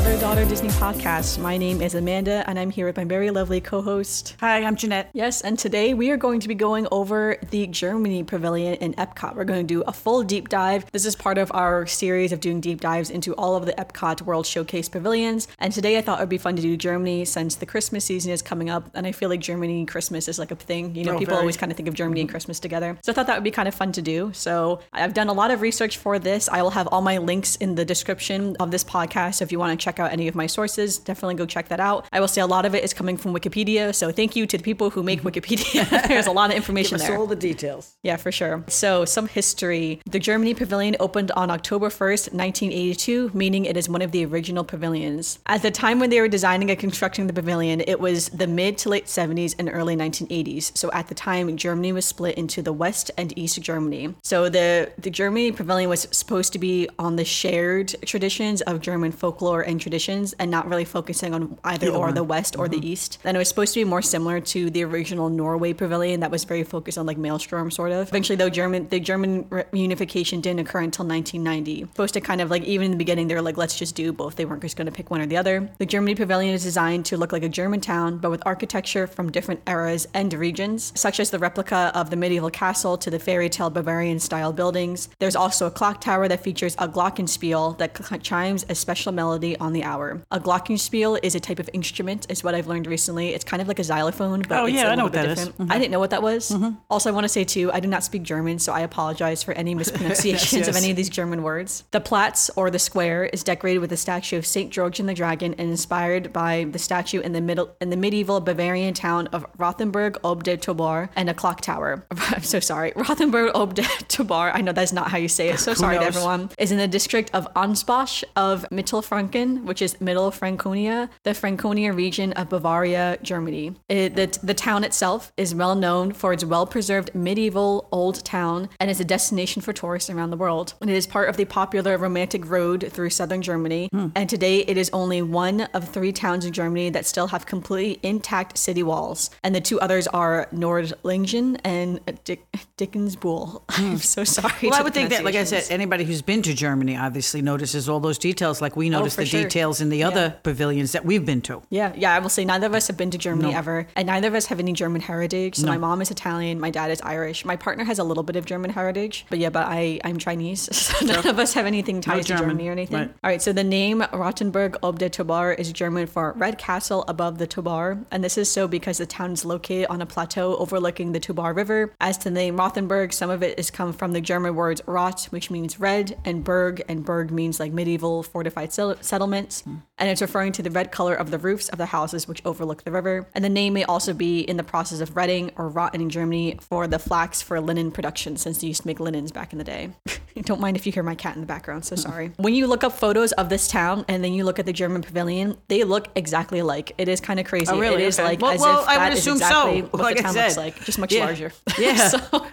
Mother Daughter Disney podcast. My name is Amanda, and I'm here with my very lovely co host. Hi, I'm Janette. Yes, and today we are going to be going over the Germany Pavilion in Epcot. We're going to do a full deep dive. This is part of our series of doing deep dives into all of the Epcot World Showcase pavilions. And today I thought it would be fun to do Germany since the Christmas season is coming up, and I feel like Germany Christmas is like a thing. You know, Oh, people very. always kind of think of Germany and mm-hmm. Christmas together. So I thought that would be kind of fun to do. So I've done a lot of research for this. I will have all my links in the description of this podcast. So if you want to check out any of my sources, definitely go check that out. I will say a lot of it is coming from Wikipedia. So thank you to the people who make Wikipedia. There's a lot of information Give us there. all the details. Yeah, for sure. So, some history. The Germany Pavilion opened on October 1st, 1982, meaning it is one of the original pavilions. At the time when they were designing and constructing the pavilion, it was the mid to late 70s and early 1980s. So, at the time, Germany was split into the West and East Germany. So, the, the Germany Pavilion was supposed to be on the shared traditions of German folklore and traditions and not really focusing on either or the West or the mm-hmm. East. Then it was supposed to be more similar to the original Norway Pavilion that was very focused on like Maelstrom, sort of. Eventually, though, German the German unification didn't occur until 1990. Supposed to kind of like even in the beginning they were like let's just do both. They weren't just going to pick one or the other. The Germany Pavilion is designed to look like a German town, but with architecture from different eras and regions, such as the replica of the medieval castle to the fairy tale Bavarian style buildings. There's also a clock tower that features a glockenspiel that chimes a special melody on the hour. A glockenspiel is a type of instrument, is what I've learned recently. It's kind of like a xylophone, but Oh, it's yeah, a I know little what bit that is. different. Mm-hmm. I didn't know what that was. Mm-hmm. Also, I want to say too, I do not speak German, so I apologize for any mispronunciations of yes. any of these German words. The Platz or the square is decorated with a statue of Saint George and the Dragon, and inspired by the statue in the middle in the medieval Bavarian town of Rothenburg ob der Tauber and a clock tower. I'm so sorry, Rothenburg ob der Tauber. I know that's not how you say it. So sorry to everyone. Is in the district of Ansbach of Mittelfranken, which is Middle Franconia, the Franconia region of Bavaria, Germany. It, the, the town itself is well known for its well preserved medieval old town and is a destination for tourists around the world. And it is part of the popular romantic road through southern Germany. Hmm. And today it is only one of three towns in Germany that still have completely intact city walls. And the two others are Nordlingen and Dick, Dickensbuhl. I'm hmm. so sorry. Well, I would think that, like I said, anybody who's been to Germany obviously notices all those details, like we oh, notice for the sure. Details in the other pavilions that we've been to. Yeah, yeah, I will say neither of us have been to Germany ever, and neither of us have any German heritage. So my mom is Italian, my dad is Irish. My partner has a little bit of German heritage, but yeah, but I I'm Chinese, so none of us have anything ties to German, Germany or anything. right. All right, so the name Rothenburg ob der Tauber is German for Red Castle above the Tauber, and this is so because the town is located on a plateau overlooking the Tauber River. As to the name Rothenburg, some of it is come from the German words Rot, which means red, and Berg, and Berg means like medieval fortified sel- and it's referring to the red color of the roofs of the houses which overlook the river. And the name may also be in the process of retting or rotten in Germany for the flax for linen production, since they used to make linens back in the day. Don't mind if you hear my cat in the background, so sorry. when you look up photos of this town and then you look at the German pavilion, they look exactly alike. It is kind of crazy. Oh, really? It is Okay. like Well- as well, if I would that is assume so, exactly what like the town looks like, just much Yeah. larger. Yeah. So-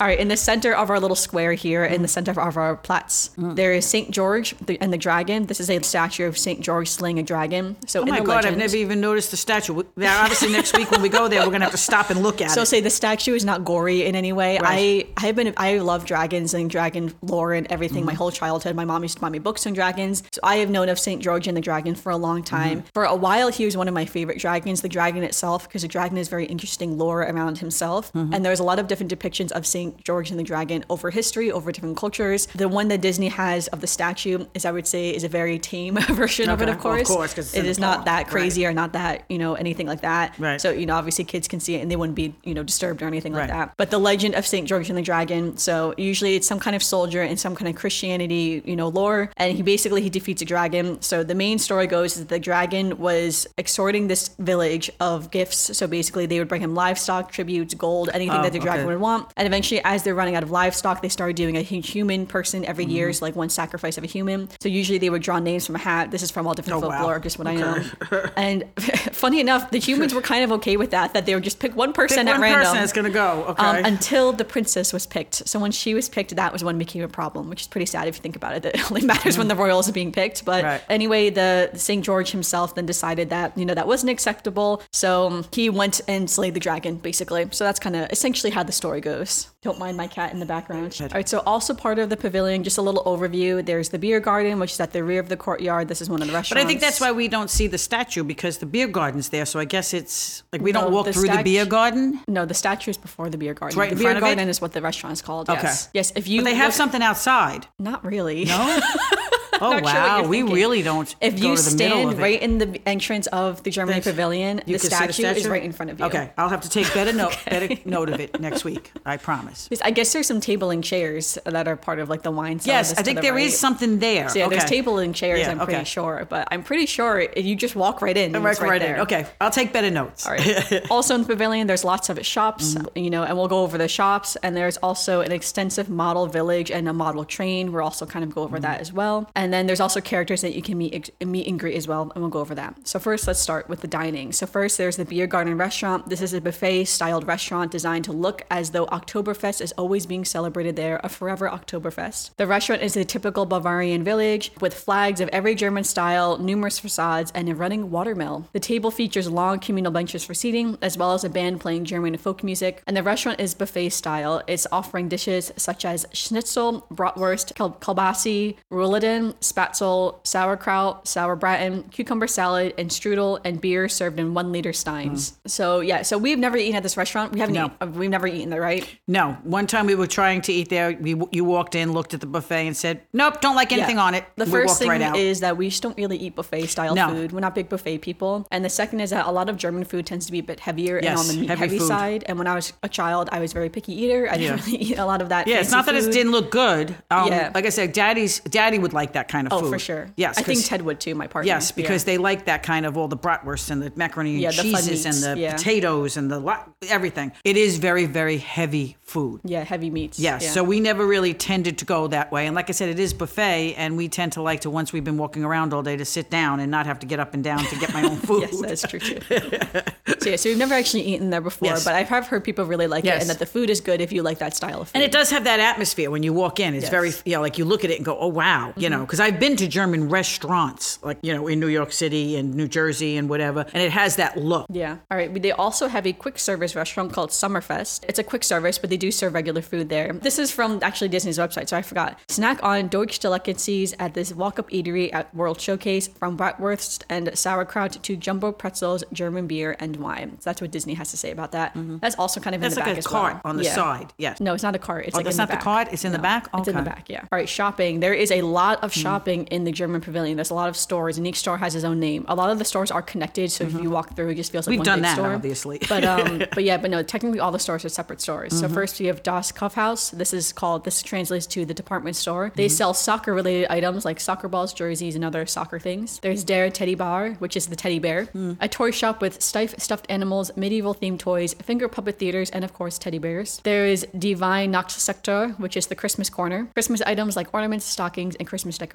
all right, in the center of our little square here, in the center of our Platz, there is Saint George and the dragon. This is a statue of Saint George slaying a dragon. So Oh in my the God, legend, I've never even noticed the statue. We- Now, obviously, next week when we go there, we're going to have to stop and look at it. So it. say the statue is not gory in any way. Right. I I have been I love dragons and dragon lore and everything Mm-hmm. my whole childhood. My mom used to buy me books on dragons. So I have known of Saint George and the dragon for a long time. Mm-hmm. For a while he was one of my favorite dragons, the dragon itself, because the dragon is very interesting lore around himself. Mm-hmm. And there's a lot of different depictions of Saint George and the dragon over history, over different cultures. The one that Disney has of the statue is I would say is a very tame version of it, Okay. of Well, of course. course, 'cause it's it is not that Right. crazy or not that, you know, anything like that. Right. So, you know, obviously kids can see it and they wouldn't be, you know, disturbed or anything like Right. that. But the legend of St. George and the Dragon, so usually it's some kind of soldier in some kind of Christianity, you know, lore, and he basically he defeats a dragon. So the main story goes is that the dragon was extorting this village of gifts. So basically they would bring him livestock, tributes, gold, anything Oh, that the dragon okay. would want. And eventually as they're running out of livestock, they started doing a human person every year, Mm-hmm. so like one sacrifice of a human. So usually they would draw names from a hat. This is from all different Oh, wow. folklore, just what I know. and funny enough, the humans were kind of okay with that, that they would just pick one person Pick at one random. person going to go. Okay. Um, until the princess was picked. So when she was picked, that was when it became a problem, which is pretty sad if you think about it. That it only matters when the royals are being picked. But Right. anyway, the St. George himself then decided that you know that wasn't acceptable. So um, he went and slayed the dragon, basically. So that's kind of essentially how the story goes. Don't mind my cat in the background. All right, so also part of the pavilion, just a little overview. There's the beer garden, which is at the rear of the courtyard. This is one of the restaurants. But I think that's why we don't see the statue because the beer garden's there. So I guess it's like we No, don't walk the through the statu- beer garden. No, the statue is before the beer garden. right the in beer front of it? garden is what the restaurant is called. Okay. Yes. Yes. If you But they have look- something outside. Not really. No. Oh Not sure what wow, we thinking. really don't. If you the stand right in the entrance of the Germany There's- Pavilion, the can see statue, is right in front of you. Okay, I'll have to take better note, better note of it next week. I promise. I guess there's some table and chairs that are part of like the wine. Yes, I think the there is right. something there. So yeah, there's table and chairs. Yeah, I'm pretty sure, but I'm pretty sure if you just walk right in. and Right, right, in. Okay, I'll take better notes. All right. also in the pavilion, there's lots of shops, Mm-hmm. you know, and we'll go over the shops. And there's also an extensive model village and a model train. We'll also kind of go over Mm-hmm. that as well. And then there's also characters that you can meet meet and greet as well, and we'll go over that. So first, let's start with the dining. So first, there's the Beer Garden restaurant. This is a buffet-styled restaurant designed to look as though Oktoberfest is always being celebrated there, a forever Oktoberfest. The restaurant is a typical Bavarian village with flags of every German style, numerous facades, and a running watermill. The table features long communal benches for seating, as well as a band playing German folk music. And the restaurant is buffet style. It's offering dishes such as schnitzel, bratwurst, kielbasi, rouladen, spatzel, sauerkraut, sauerbraten, cucumber salad, and strudel, and beer served in one liter steins. So yeah, so we've never eaten at this restaurant. We haven't. No. eaten- uh, we've never eaten there, right? No, one time we were trying to eat there. We, you walked in, looked at the buffet, and said, "Nope, don't like anything Yeah. on it." The we first thing right is that we just don't really eat buffet style No. food. We're not big buffet people. And the second is that a lot of German food tends to be a bit heavier and on the meat heavy heavy, food. side. And when I was a child, I was a very picky eater. I didn't Yeah. really eat a lot of that. yeah, it's not that it didn't look good. Um, Yeah. like I said, Daddy's Daddy would like that kind of Oh, food. Oh, for sure. Yes, I think Ted would too. My partner. Yes, because Yeah. they like that kind of all the bratwurst and the macaroni and Yeah, the cheeses and the yeah. potatoes and the lo- everything. It is very very heavy food. yeah heavy meats. Yes, yeah. so we never really tended to go that way. And like I said, it is buffet, and we tend to like to once we've been walking around all day to sit down and not have to get up and down to get my own food. Yes, that's true too. so yeah, so we've never actually eaten there before, Yes. but I have heard people really like Yes. it and that the food is good if you like that style of food. And it does have that atmosphere when you walk in. It's Yes. very, you know, like you look at it and go, oh, wow. You mm-hmm. know, because I've been to German restaurants, like, you know, in New York City and New Jersey and whatever, and it has that look. Yeah. All right. They also have a quick service restaurant called Sommerfest. It's a quick service, but they do serve regular food there. This is from actually Disney's website, so I forgot. Snack on Deutsch Delicacies at this walk-up eatery at World Showcase, from bratwurst and sauerkraut to jumbo pretzels, German beer, and wine. So that's what Disney has to say about that. Mm-hmm. That's also kind of That's in the like back a cart well. on the Yeah. side. Yes. No, it's not a cart. It's Oh, like that's not the back. cart? It's in the back? It's in the back. Yeah. All right. Shopping. There is a lot of shopping in the German Pavilion. There's a lot of stores, and each store has its own name. A lot of the stores are connected, so if you walk through, it just feels like Mm-hmm. We've one done big that, store. obviously. But um, but yeah, but no. Technically, all the stores are separate stores. Mm-hmm. So first we have Das Kaufhaus. This is called. This translates to the department store. They Mm-hmm. sell soccer-related items like soccer balls, jerseys, and other soccer things. There's Der Teddy Bar, which is the teddy bear. Mm. A toy shop with stiff stuffed animals, medieval themed toys, finger puppet theaters, and of course teddy bears. There is Die Weihnachts Ecke, which is the Christmas corner. Christmas items like ornaments, stockings, and Christmas decorations.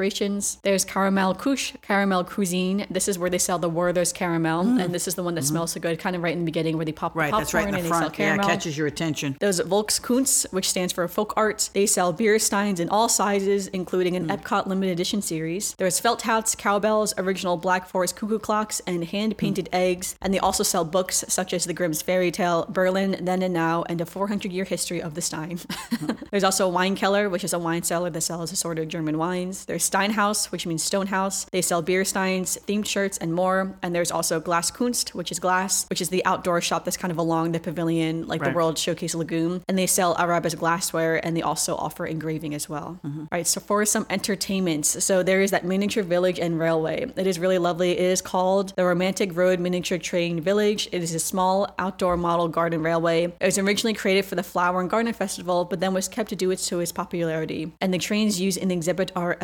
There's Karamell-Küche, Caramel Cuisine. This is where they sell the Werther's caramel, mm. and this is the one that mm-hmm. smells so good, kind of right in the beginning where they pop the Mm-hmm. Right, popcorn that's right in and the they sell front. Yeah, catches your attention. There's Volkskunst, which stands for folk art. They sell beer steins in all sizes, including an mm. Epcot limited edition series. There's felt hats, cowbells, original Black Forest cuckoo clocks, and hand painted mm. eggs. And they also sell books such as The Grimm's Fairy Tale, Berlin, Then and Now, and a 400 year history of the Stein. There's also a wine keller, which is a wine cellar that sells assorted German wines. There's Steinhaus, which means stone house. They sell beer steins, themed shirts, and more. And there's also Glaskunst, which is glass, which is the outdoor shop that's kind of along the pavilion, like the World Showcase Lagoon. And they sell Arribas glassware, and they also offer engraving as well. Mm-hmm. All right, so for some entertainments, so there is that miniature village and railway. It is really lovely. It is called the Romantic Road Miniature Train Village. It is a small outdoor model garden railway. It was originally created for the Flower and Garden Festival, but then was kept to do it to its popularity. And the trains used in the exhibit are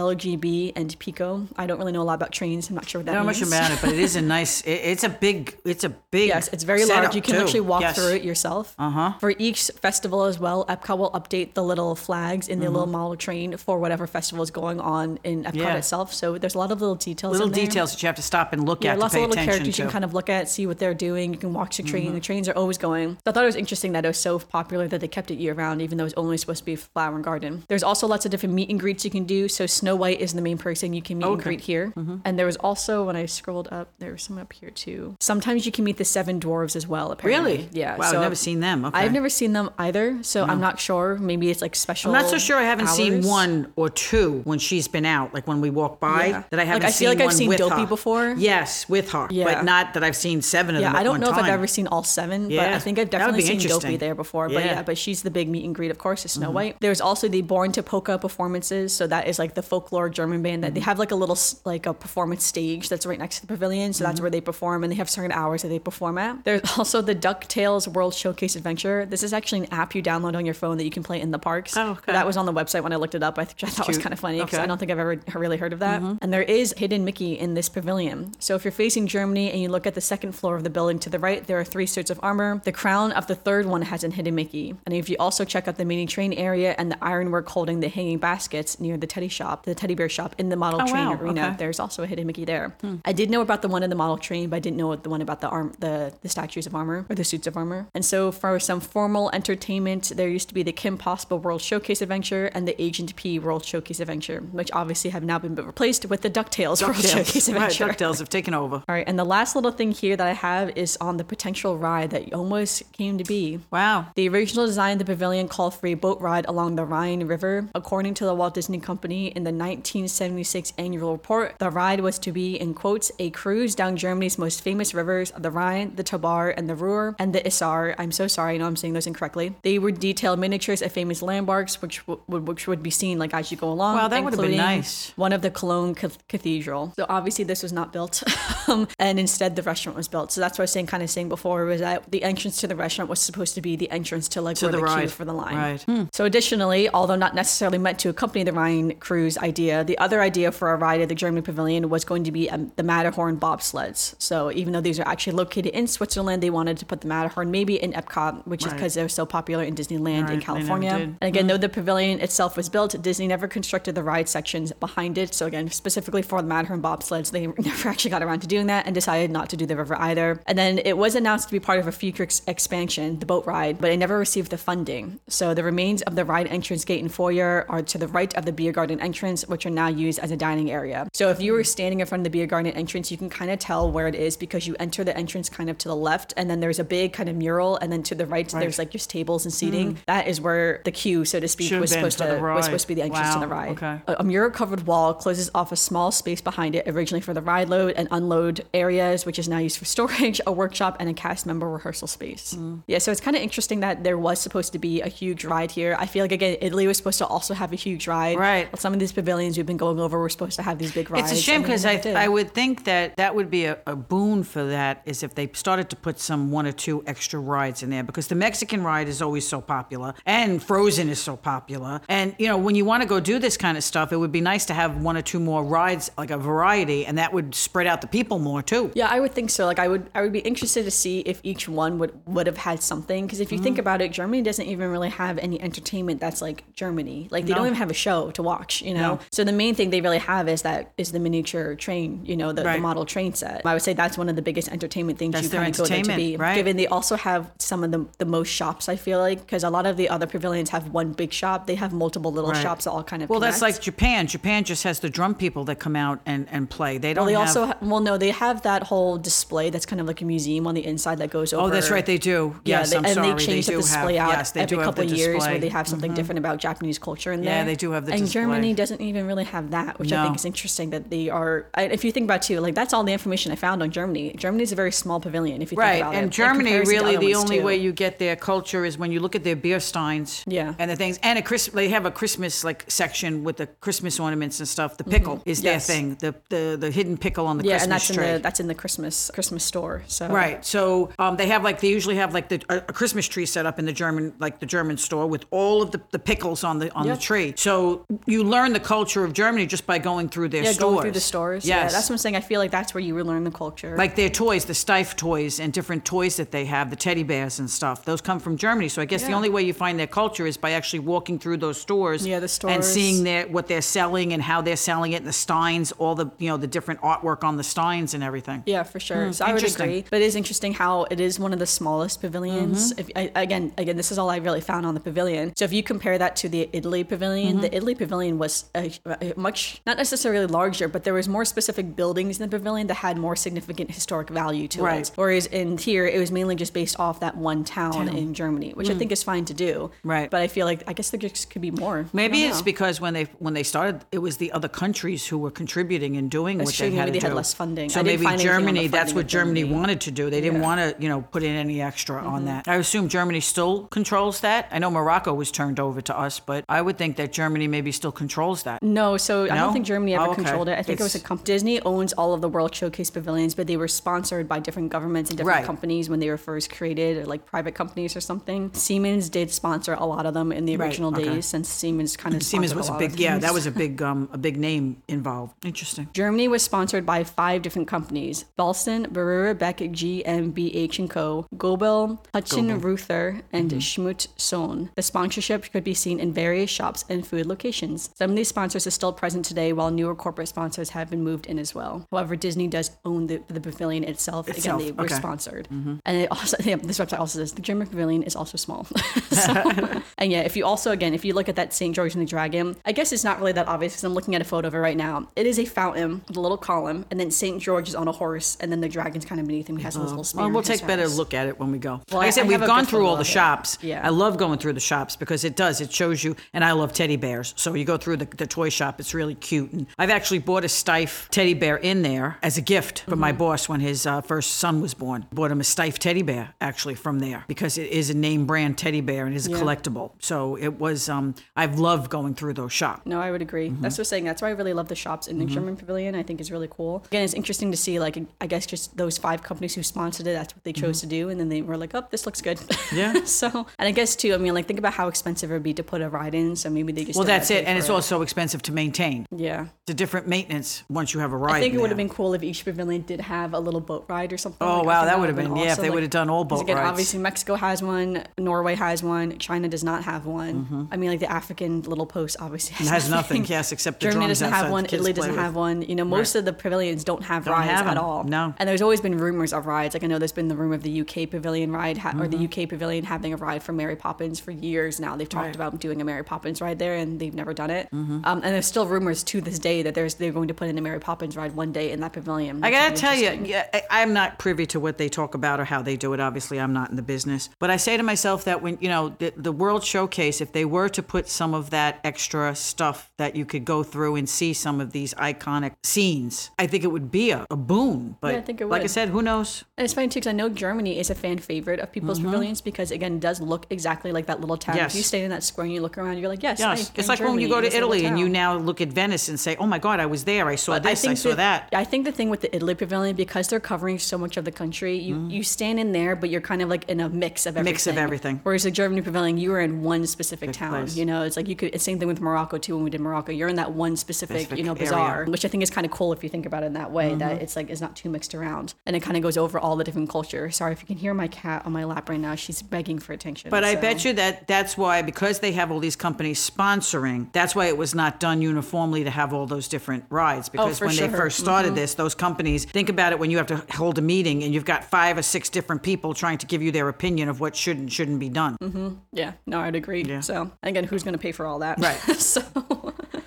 And Pico. I don't really know a lot about trains. I'm not sure what that don't know much about it, but it is a nice. It, it's a big. It's a big. Yes, it's very large. You can too. actually walk Yes. through it yourself. Uh huh. For each festival as well, Epcot will update the little flags in the little model train for whatever festival is going on in Epcot Yeah. itself. So there's a lot of little details. Little in there. details that you have to stop and look Yeah, at lots to of little characters to. you can kind of look at, see what they're doing. You can watch the train. Mm-hmm. The trains are always going. I thought it was interesting that it was so popular that they kept it year round, even though it's only supposed to be flower and garden. There's also lots of different meet and greets you can do. So Snow White White is the main person you can meet and greet here. And there was also when I scrolled up, there was some up here too. Sometimes you can meet the seven dwarves as well. Apparently, Really? Yeah. Wow, I've never seen them. Okay. I've never seen them either, so I'm not sure. Maybe it's like special. I'm not so sure. I haven't seen one or two when she's been out. Like when we walk by, Yeah. that I haven't seen. I feel like I've seen Dopey her. before. Yes, with her, Yeah. but not that I've seen seven of Yeah, them. at I don't know if I've ever seen all seven, yeah. but Yeah, I think I've definitely seen Dopey there before. But Yeah. Mm-hmm. yeah, but she's the big meet and greet, of course, is Snow White. There's also the Born to Polka performances. So that is like the folklore German band that they Mm-hmm. have like a little like a performance stage that's right next to the pavilion. So Mm-hmm. that's where they perform and they have certain hours that they perform at. There's also the DuckTales World Showcase Adventure. This is actually an app you download on your phone that you can play in the parks. Oh, okay. That was on the website when I looked it up. I, th- I thought it was kind of funny because Okay. Mm-hmm. I don't think I've ever really heard of that. And there is hidden Mickey in this pavilion. So if you're facing Germany and you look at the second floor of the building to the right, there are three suits of armor. The crown of the third one has a hidden Mickey. And if you also check out the mini train area and the ironwork holding the hanging baskets near the teddy shop, the teddy bear shop in the model Oh, train wow. arena, Okay. Hmm. there's also a hidden Mickey there. I did know about the one in the model train, but I didn't know the one about the arm, the the statues of armor or the suits of armor. And so for some formal entertainment, there used to be the Kim Possible World Showcase Adventure and the Agent P World Showcase Adventure, which obviously have now been replaced with the Ducktales, World Showcase DuckTales. Right, Adventure. DuckTales have taken over. All right, and the last little thing here that I have is on the potential ride that almost came to be. Wow. The original design of the pavilion called for a boat ride along the Rhine River. According to the Walt Disney Company in the 1976 annual report, the ride was to be, in quotes, a cruise down Germany's most famous rivers the Rhine, the Tauber, and the Ruhr, and the Isar. I'm so sorry, I know I'm saying those incorrectly. They would detail miniatures of famous landmarks, which w- would which would be seen like as you go along. Wow, that would've been nice. One of the Cologne Cath- Cathedral. So obviously this was not built, um, and instead the restaurant was built. So that's what I was saying, kind of saying before, was that the entrance to the restaurant was supposed to be the entrance to like To where the the, queue for the line. Right. Hmm. So additionally, although not necessarily meant to accompany the Rhine cruise idea, the other idea for a ride at the German pavilion was going to be um, the Matterhorn bobsleds. So even though these are actually located in Switzerland, they wanted to put the Matterhorn maybe in Epcot, which is because they're so popular in Disneyland Right, in California. And again, though the pavilion itself was built, Disney never constructed the ride sections behind it. So again, specifically for the Matterhorn bobsleds, they never actually got around to doing that and decided not to do the river either. And then it was announced to be part of a future ex- expansion, the boat ride, but it never received the funding. So the remains of the ride entrance gate and foyer are to the right of the beer garden entrance, which are now used as a dining area. So if you were standing in front of the beer garden entrance, you can kind of tell where it is because you enter the entrance kind of to the left, and then there's a big kind of mural, and then to the right, there's like just tables and seating. That is where the queue, so to speak, Should've was supposed to the was supposed to be the entrance to the ride. okay. A, a mural covered wall closes off a small space behind it, originally for the ride load and unload areas, which is now used for storage, a workshop, and a cast member rehearsal space. Mm. Yeah, so it's kind of interesting that there was supposed to be a huge ride here. I feel like again, Italy was supposed to also have a huge ride. Right. Some of these pavilions we've been going over were supposed to have these big rides. It's a shame because I, never did. I would think that that would be a, a boon for that is if they started to put some one or two extra rides in there because the Mexican ride is always so popular and Frozen is so popular. And, you know, when you want to go do this kind of stuff, it would be nice to have one or two more rides, like a variety, and that would spread out the people more too. Yeah, I would think so. Like I would I would be interested to see if each one would would have had something because if you Mm. think about it, Germany doesn't even really have any entertainment that's like Germany. Like they don't even have a show to watch, you know. No. So the main thing they really have is that is the miniature train, you know, the, the model train set. I would say that's one of the biggest entertainment things That's you kind of go there to be. right. Given they also have some of the the most shops, I feel like because a lot of the other pavilions have one big shop, they have multiple little Right. shops that all kind of. Well, that's like Japan. Japan just has the drum people that come out and, and play. They don't Well, they have, also ha- well no they have that whole display that's kind of like a museum on the inside that goes over. Oh, that's right. They do. Yes, they, I'm and sorry. they change do the display have, out yes, they every couple of years where they have something mm-hmm. different about Japanese culture in Yeah, there. they do have the And display. Germany doesn't even really have that, which I think is interesting that they are. If you think about too, like that's all the information I found on Germany. Germany is a very small pavilion. If you Right, think about it, and in Germany really the only too. way you get their culture is when you look at their beer steins. Yeah. and the things, and a Chris, they have a Christmas like section with the Christmas ornaments and stuff. The pickle is Mm-hmm. Yes. their thing. The, the the hidden pickle on the yeah, Christmas and that's tree. in the that's in the Christmas Christmas store. So Right. So um, they have like they usually have like the a, a Christmas tree set up in the German like the German store with all of the, the pickles on the on Yep. the tree. So you learn the culture of Germany just by going through their Yeah, stores. going through the stores. Yeah, that's what I'm saying. I feel like that's where you would learn the culture. like their toys, the Steiff toys and different toys that they have, the teddy bears and stuff. Those come from Germany. So I guess the only way you find their culture is by actually walking through those stores. Yeah, the And seeing their what they're selling and how they're selling it, and the steins, all the you know the different artwork on the steins and everything. Yeah, for sure. so I would agree. But it is interesting how it is one of the smallest pavilions. Mm-hmm. If I, again, again, this is all I really found on the pavilion. So if you compare that to the Italy pavilion, Mm-hmm. the Italy pavilion was a, much, not necessarily larger, but there was more specific buildings in the pavilion that had more significant historic value to Right. it. Whereas in here, it was mainly just based off that one town, in Germany, which I think is fine to do. Mm. Right. But I feel like I guess there just could be more. Maybe it's because when they when they started, it was the other countries who were contributing and doing That's what true. they had Maybe to they had do. less funding. So maybe find anything on the Germany. That's what Germany Germany. wanted to do. They didn't Yeah. Mm-hmm. want to, you know, put in any extra on that. I assume Germany still controls that. I know Morocco was turned over to us, but I would think that Germany maybe still controls that. No, so I No? don't think Germany ever Oh, okay. controlled it. I think it was a It's- company. Disney owns all of the World Showcase pavilions, but they were sponsored by different governments and different Right. companies when they were first created, or like private companies or something. Siemens did sponsor a lot of them in the Right, original okay. days, since Siemens kind of Siemens was a lot of big, yeah, that was a big, um, a big name involved. Interesting. Germany was sponsored by five different companies: Bahlsen, Barura, Beck, GmbH and Co., Goebel, Hutchin, Ruther, and Mm-hmm. Schmut Sohn. The sponsorship could be seen in various shops and food locations. Some of these sponsors are still present today, while newer corporate sponsors have been moved in as well. However, Disney does own the, the pavilion itself. Itself, Again, they were okay. sponsored, mm-hmm. and it also yeah, this website also says the German pavilion is also small. So- and yeah, if you also again, if you look at that St. George and the Dragon, I guess it's not really that obvious because I'm looking at a photo of it right now. It is a fountain with a little column, and then St. George is on a horse, and then the dragon's kind of beneath him. He has a oh. little spear. Well, we'll take better look at it when we go. Well, like I I- said, I we've gone through all the it. shops. Yeah. I love going through the shops because it does. It shows you, and I love teddy bears. So you go through the, the toy shop. It's really cute. And I've actually bought a Steiff teddy bear in there as a gift for Mm-hmm. my boss when his uh, first son was born. Bought him a Steiff teddy bear actually from there because it is a name brand teddy bear and is a Yeah. collectible. So it was. Um, I've loved going through those shops. No, I would agree. Mm-hmm. That's what I'm saying. That's why I really love the shops in the German pavilion. I think is really cool. Again, it's interesting to see like I guess just those five companies who sponsored it. That's what they chose to do, and then they were like, "Oh, this looks good." Mm-hmm. Yeah. so, and I guess too. I mean, like think about how expensive it would be to put a ride in. So maybe they just Well, that's it, and it's also expensive to maintain. yeah. It's a different maintenance once you have a ride. I think it would have been cool if each pavilion did have a little boat ride or something. Oh, Like, wow, that would have would've been- yeah, if they would have done all boat again, rides. obviously Mexico has one, Norway has one, China does not have one. I mean, like the African little post obviously has, Mm-hmm. It has nothing, nothing. yes, except the Germany doesn't have one. Italy doesn't with. have one. You know, most of the pavilions don't have rides have at all. no. And there's always been rumors of rides. Like I know there's been the rumor of the UK pavilion ride ha- or the Mm-hmm. UK pavilion having a ride for Mary Poppins for years now. They've talked Right. about doing a Mary Poppins ride there, and they've never done it. Mm-hmm. Um, and there's still rumors to this day that there's they're going to put in a Mary Poppins ride one day in that pavilion. I gotta tell you, yeah, I- I'm not privy to what they talk about or how they do it. Obviously, I'm not in the business. But I say to myself that when you know the, the World Showcase, if they were to put some of that extra stuff that you could go through and see some of these iconic scenes, I think it would be a, a boon. But Yeah, I think it like I said, who knows? And it's funny too because I know Germany is a fan favorite of people's pavilions because again, it does look exactly like that little town. Mm-hmm. Yes. If you stay in that square and you look around, you're like, yes, Yes, I- it's like when you go to Italy and you town. Now look at Venice and say, "Oh my God, I was there. I saw But this. I, saw the, that." I think the thing with the Italy pavilion, because they're covering so much of the country, you, you stand in there, but you're kind of like in a mix of everything. Mm-hmm. Mix of everything. Whereas the Germany pavilion, you were in one specific town. place. You know, it's like you could. It's same thing with Morocco too. When we did Morocco, you're in that one specific, Specific you know, area. Mm-hmm. bazaar, which I think is kind of cool if you think about it in that way. That it's like it's not too mixed around, and it kind of goes over all the different cultures. Sorry if you can hear my cat on my lap right now. She's begging for attention. But I bet you that that's why, because they have all these companies sponsoring, that's why it was not done uniformly to have all those different rides. Oh, because for when they first started mm-hmm. this, those companies, think about it when you have to hold a meeting and you've got five or six different people trying to give you their opinion of what should and shouldn't be done. Mm-hmm. Yeah, no, I'd agree. Yeah. So again, who's going to pay for all that? Right. so,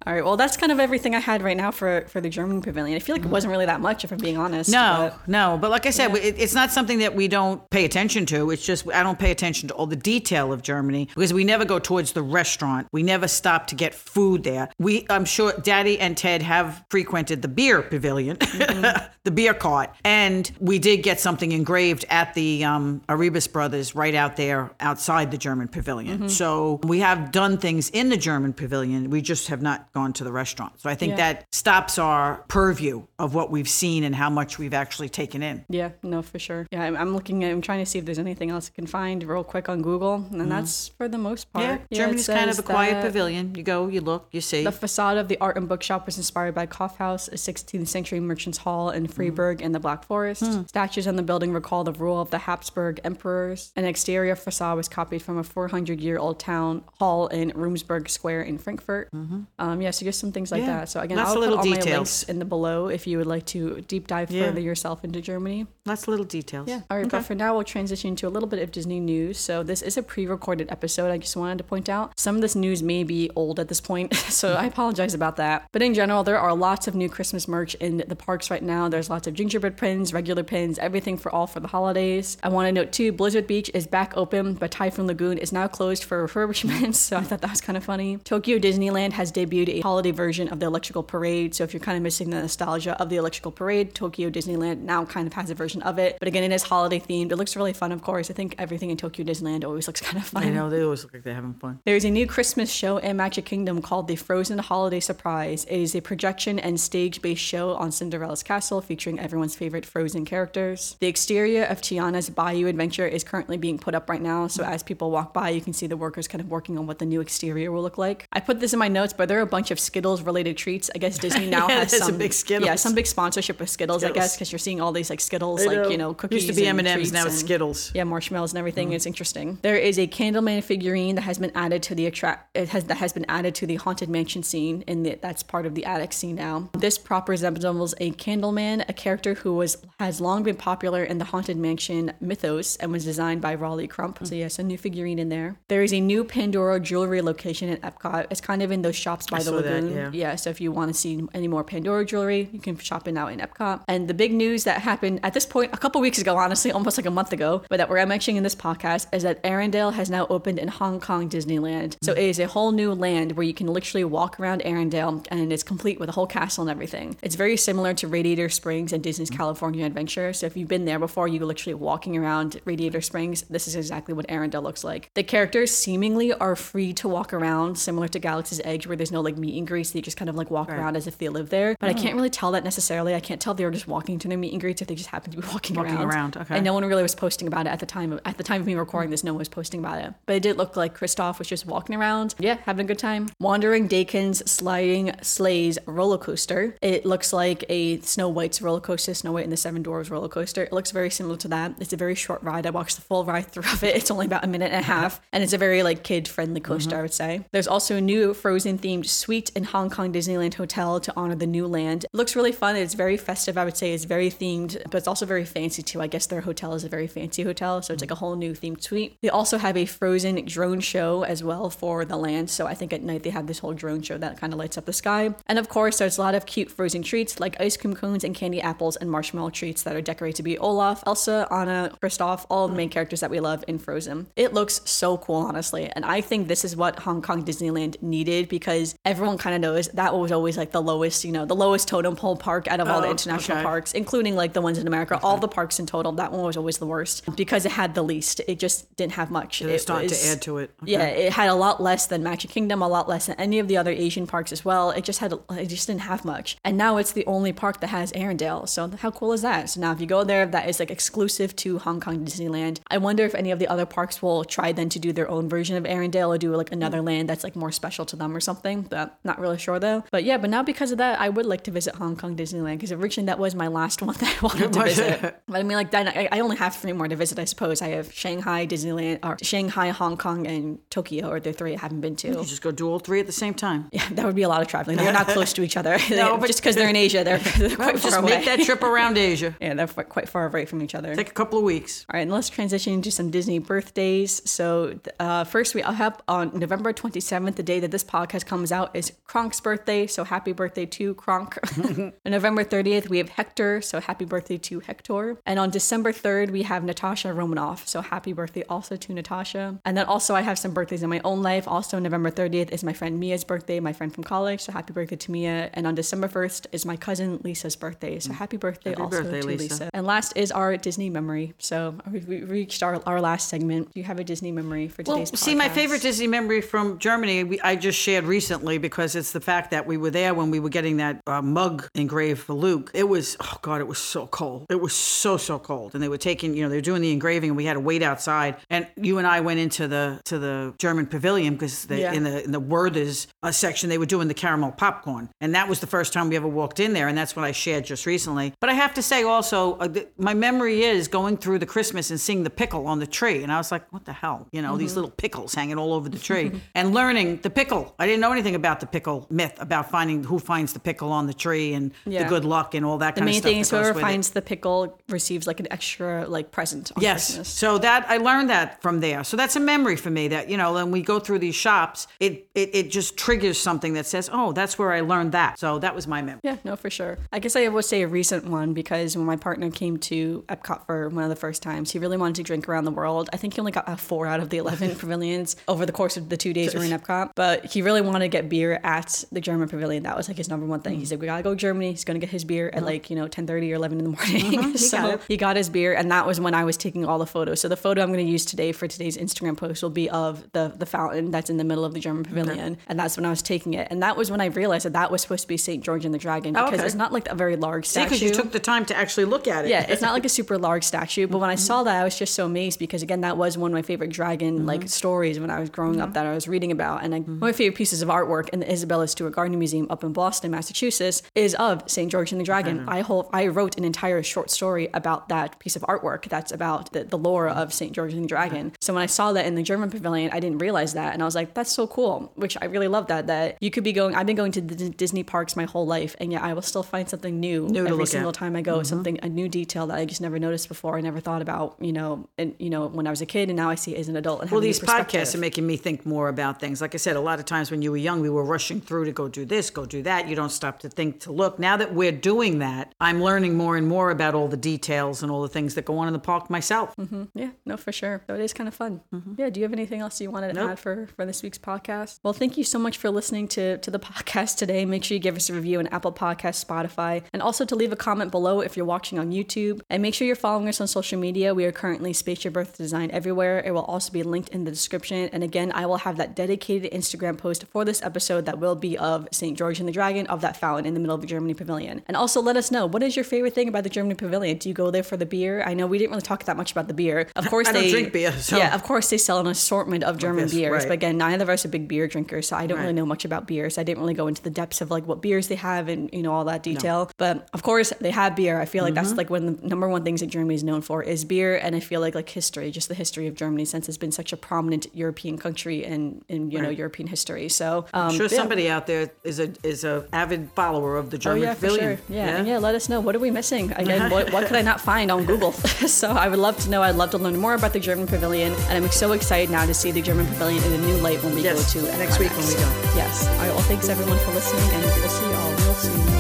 all right. Well, that's kind of everything I had right now for for the German pavilion. I feel like it mm-hmm. wasn't really that much, if I'm being honest. No, but- no. But like I said, it, it's not something that we don't pay attention to. It's just I don't pay attention to all the detail of Germany because we never go towards the restaurant. We never stop to get food there. We, I'm sure, Daddy and Ted have frequented the beer pavilion, mm-hmm. the beer cart, and we did get something engraved at the um, Arribas Brothers right out there outside the German pavilion. Mm-hmm. So we have done things in the German pavilion. We just have not gone to the restaurant. So I think Yeah. that stops our purview of what we've seen and how much we've actually taken in. Yeah, no, for sure. Yeah, I'm, I'm looking at, I'm trying to see if there's anything else I can find real quick on Google, and that's for the most part. Yeah, it Germany's kind of a quiet pavilion. You go, you look, you see. The facade of the art and bookshop was inspired by Kaufhaus, a 16th century merchant's hall in Freiburg in the Black Forest. Hmm. Statues on the building recall the rule of the Habsburg emperors. An exterior facade was copied from a 400 year old town hall in Römerberg Square in Frankfurt. Mm-hmm. Um, yeah, Yeah, so just some things like Yeah. that. So again, Lots I'll put all my links in the below if you would like to deep dive Yeah. further yourself into Germany. Lots of little details. Yeah. All right, but for now, we'll transition to a little bit of Disney news. So this is a pre-recorded episode. I just wanted to point out some of this news may be old at this point, so I apologize about that. But in general, there are lots of new Christmas merch in the parks right now. There's lots of gingerbread pins, regular pins, everything for all for the holidays. I want to note too, Blizzard Beach is back open, but Typhoon Lagoon is now closed for refurbishment. So I thought that was kind of funny. Tokyo Disneyland has debuted a holiday version of the Electrical Parade. So if you're kind of missing the nostalgia of the Electrical Parade, Tokyo Disneyland now kind of has a version of it. But again, it is holiday themed. It looks really fun, of course. I think everything in Tokyo Disneyland always looks kind of fun. I know they always look like they're having fun. There's a new Christmas show in Magic Kingdom called The Frozen Holiday Surprise. It is a projection and stage based show on Cinderella's castle featuring everyone's favorite Frozen characters. The exterior of Tiana's Bayou Adventure is currently being put up right now, so as people walk by, you can see the workers kind of working on what the new exterior will look like. I put this in my notes, but there are a bunch of Skittles related treats. I guess Disney now Yeah, has some big Skittles. Yeah, some big sponsorship of Skittles, I guess, because you're seeing all these like Skittles, like you know, cookies. Used to be M&Ms, now it's Skittles. yeah, marshmallows and everything. Mm-hmm. It's interesting. There is a Candleman figurine that has been added to the attract. It has that has been added to the haunted mansion scene, and that's part of the attic scene now. This prop resembles a Candleman, a character who was has long been popular in the haunted mansion mythos and was designed by Rolly Crump. So mm. yes, a new figurine in there. There is a new Pandora jewelry location at Epcot. It's kind of in those shops by the saw that, yeah. Yeah, so if you want to see any more Pandora jewelry, you can shop it now in Epcot. And the big news that happened at this point a couple weeks ago, honestly, almost like a month ago, but that we're mentioning in this podcast is that Arendelle has now opened in Hong Kong Disneyland. So it is a whole new land where you can literally walk around Arendelle and it's complete with a whole castle and everything. It's very similar to Radiator Springs and Disney's California Adventure. So if you've been there before, you were literally walking around Radiator Springs, this is exactly what Arendelle looks like. The characters seemingly are free to walk around, similar to Galaxy's Edge, where there's no like meet and greets. They just kind of like walk around as if they live there. But I mm. can't really tell that necessarily. I can't tell they were just walking to their meet and greets if they just happened to be walking, Walking around. around, okay. And no one really was posting about it at the time. Of, at the time of me recording this, no one was posting about it. But it did look like Kristoff was just walking around, yeah, having a good time. Wandering Oaken's sliding sleighs roller coaster. It looks like a Snow White's roller coaster, Snow White and the Seven Dwarfs roller coaster. It looks very similar to that. It's a very short ride. I watched the full ride through of it. It's only about a minute and a half, and it's a very like kid friendly coaster, mm-hmm. I would say. There's also a new Frozen themed suite in Hong Kong Disneyland Hotel to honor the new land. It looks really fun. It's very festive, I would say. It's very themed, but it's also very fancy too. I guess their hotel is a very fancy hotel, so it's like a whole new themed suite. They also have a Frozen drone show as well for the land. So I think at night they have this whole drone show that kind of lights up the sky. And of course, there's a lot of cute Frozen treats like ice cream cones and candy apples and marshmallow treats that are decorated to be Olaf, Elsa, Anna, Kristoff, all the main characters that we love in Frozen. It looks so cool, honestly. And I think this is what Hong Kong Disneyland needed because everyone kind of knows that was always like the lowest, you know, the lowest totem pole park out of all the Oh, international okay. parks, including like the ones in America. All the parks in total, that one was always the worst because it had the least. It just didn't have much. It starting to add to it. Okay. Yeah, it had a lot less than Magic Kingdom, a lot less than any of the other Asian parks as well. It just had, it just didn't have much. And now it's the only park that has Arendelle. So how cool is that? So now if you go there, that is like exclusive to Hong Kong Disneyland. I wonder if any of the other parks will try then to do their own version of Arendelle or do like another mm. land that's like more special to them or something. But not really sure though. But yeah, but now because of that, I would like to visit Hong Kong Disneyland because originally that was my last one that I wanted to visit. But I mean, like then I, I only have three more to visit. I suppose I have Shanghai, Disneyland, or Shanghai, Hong Kong, and Tokyo, or the three I haven't been to. You just go do all three at the same time. Yeah, that would be a lot of traveling. They're not close to each other. No, but- just because they're in Asia, they're, they're quite Just far make away. that trip around Asia. yeah, they're quite far away from each other. Take a couple of weeks. All right, and let's transition into some Disney birthdays. So, uh, first, we have on November 27th, the day that this podcast comes out, is Kronk's birthday. So, happy birthday to Kronk. on November 30th, we have Hector. So, happy birthday to Hector. And on December 3rd, we have Natasha Romanoff. So, happy birthday also to Natasha. And then also, I have some birthdays in my own life. Also, November 30th is my friend Mia's birthday, my friend from college. So, happy birthday to Mia. And on December 1st is my cousin Lisa's birthday. So, happy birthday Happy also birthday, to Lisa. Lisa. And last is our Disney memory. So uh, we we reached our, our last segment. Do you have a Disney memory for today's Well, today's see, my favorite Disney memory from Germany, we, I just shared recently because it's the fact that we were there when we were getting that uh, mug engraved for Luke. It was, oh God, it was so cold. It was so, so cold. And they were taking, you know, they were doing the engraving and we had to wait outside. And you and I went into the to the German pavilion because Yeah. in the in the Werther's uh, section, they were doing the caramel popcorn. And that was the first time we ever walked in there. And that's what I shared just recently. But I have to say also, uh, th- my memory is going through the Christmas and seeing the pickle on the tree. And I was like, what the hell? You know, these little pickles hanging all over the tree and learning the pickle. I didn't know anything about about the pickle myth about finding who finds the pickle on the tree and Yeah. the good luck and all that The kind of stuff. The main thing is whoever with it. finds the pickle receives like an extra like present on Yes. Christmas. So that I learned that from there. So that's a memory for me that, you know, when we go through these shops, it, it, it just triggers something that says, oh, that's where I learned that. So that was my memory. Yeah, no, for sure. I guess I would say a recent one because when my partner came to Epcot for one of the first times, he really wanted to drink around the world. I think he only got four out of the 11 pavilions over the course of the two days we were in Epcot. But he really wanted to get beer at the German pavilion. That was like his number one thing. He mm. said, we gotta go to Germany. He's gonna get his beer at uh-huh. like, you know, 10.30 or 11 in the morning. Uh-huh. so got he got his beer and that was when I was taking all the photos. So the photo I'm gonna use today for today's Instagram post will be of the, the fountain that's in the middle of the German pavilion. And that's when I was taking it. And that was when I realized that that was supposed to be St. George and the Dragon oh, because okay. it's not like a very large statue. because you took the time to actually look at it. yeah, it's not like a super large statue, but when I saw that, I was just so amazed because again, that was one of my favorite dragon like mm-hmm. stories when I was growing up mm-hmm. that I was reading about, and like, mm-hmm. one of my favorite pieces of artwork in the Isabella Stewart Gardner Museum up in Boston, Massachusetts, is of Saint George and the Dragon. Mm-hmm. I hold, I wrote an entire short story about that piece of artwork. That's about the, the lore of Saint George and the Dragon. Mm-hmm. So when I saw that in the German pavilion, I didn't realize that, and I was like, that's so cool. Which I really love that that you could be going. I've been going to the Disney parks my whole life, and yet I will still find something new, to every look at. single time I go. Mm-hmm. Something a new detail that I just never noticed before. I never thought about, you know, and you know when I was a kid, and now I see it as an adult. And Well, these podcasts are making me think more about things. Like I said, a lot of times when you were young, we were rushing through to go do this, go do that. You don't stop to think, to look. Now that we're doing that, I'm learning more and more about all the details and all the things that go on in the park myself. Mm-hmm. Yeah, no, for sure. So it is kind of fun. Mm-hmm. Yeah. Do you have anything else you wanted to Nope. add for for this week's podcast? Well, thank you so much for listening to to the podcast today. Make sure you give us a review on Apple Podcasts, Spotify, and also to leave a comment below if you're watching on YouTube. And make sure you're following us on social media. We are currently Spaceship Earth Design everywhere. It will also be linked in the description. And again, I will have that dedicated Instagram post for this episode that will be of St. George and the Dragon of that fountain in the middle of the Germany Pavilion. And also let us know what is your favorite thing about the Germany Pavilion? Do you go there for the beer? I know we didn't really talk that much about the beer. Of course, I don't they drink beer, so- yeah, of course they sell an assortment of German Yes, beers. right. But again, neither of us are big beer drinkers, so I don't really know much about beers. I didn't really go into the depths of like what beers they have and you know all that detail. But of course, they have beer. I feel like Mm-hmm. that's like one of the number one things that Germany is known for is beer, and I feel like like history, just the history of Germany, since it's been such a prominent European country in in you know European history. So um, sure yeah. somebody out there is a is a avid follower of the Oh German yeah, for Pavilion. sure. Yeah, and yeah. Let us know what are we missing again. what, what could I not find on Google? so I would love to know. I'd love to learn more about the German Pavilion, and I'm so excited now to see the German Pavilion in a new light when we Yes, go to next week when we go. Yes. All right. Well, thanks everyone for listening, and we'll see you all real soon.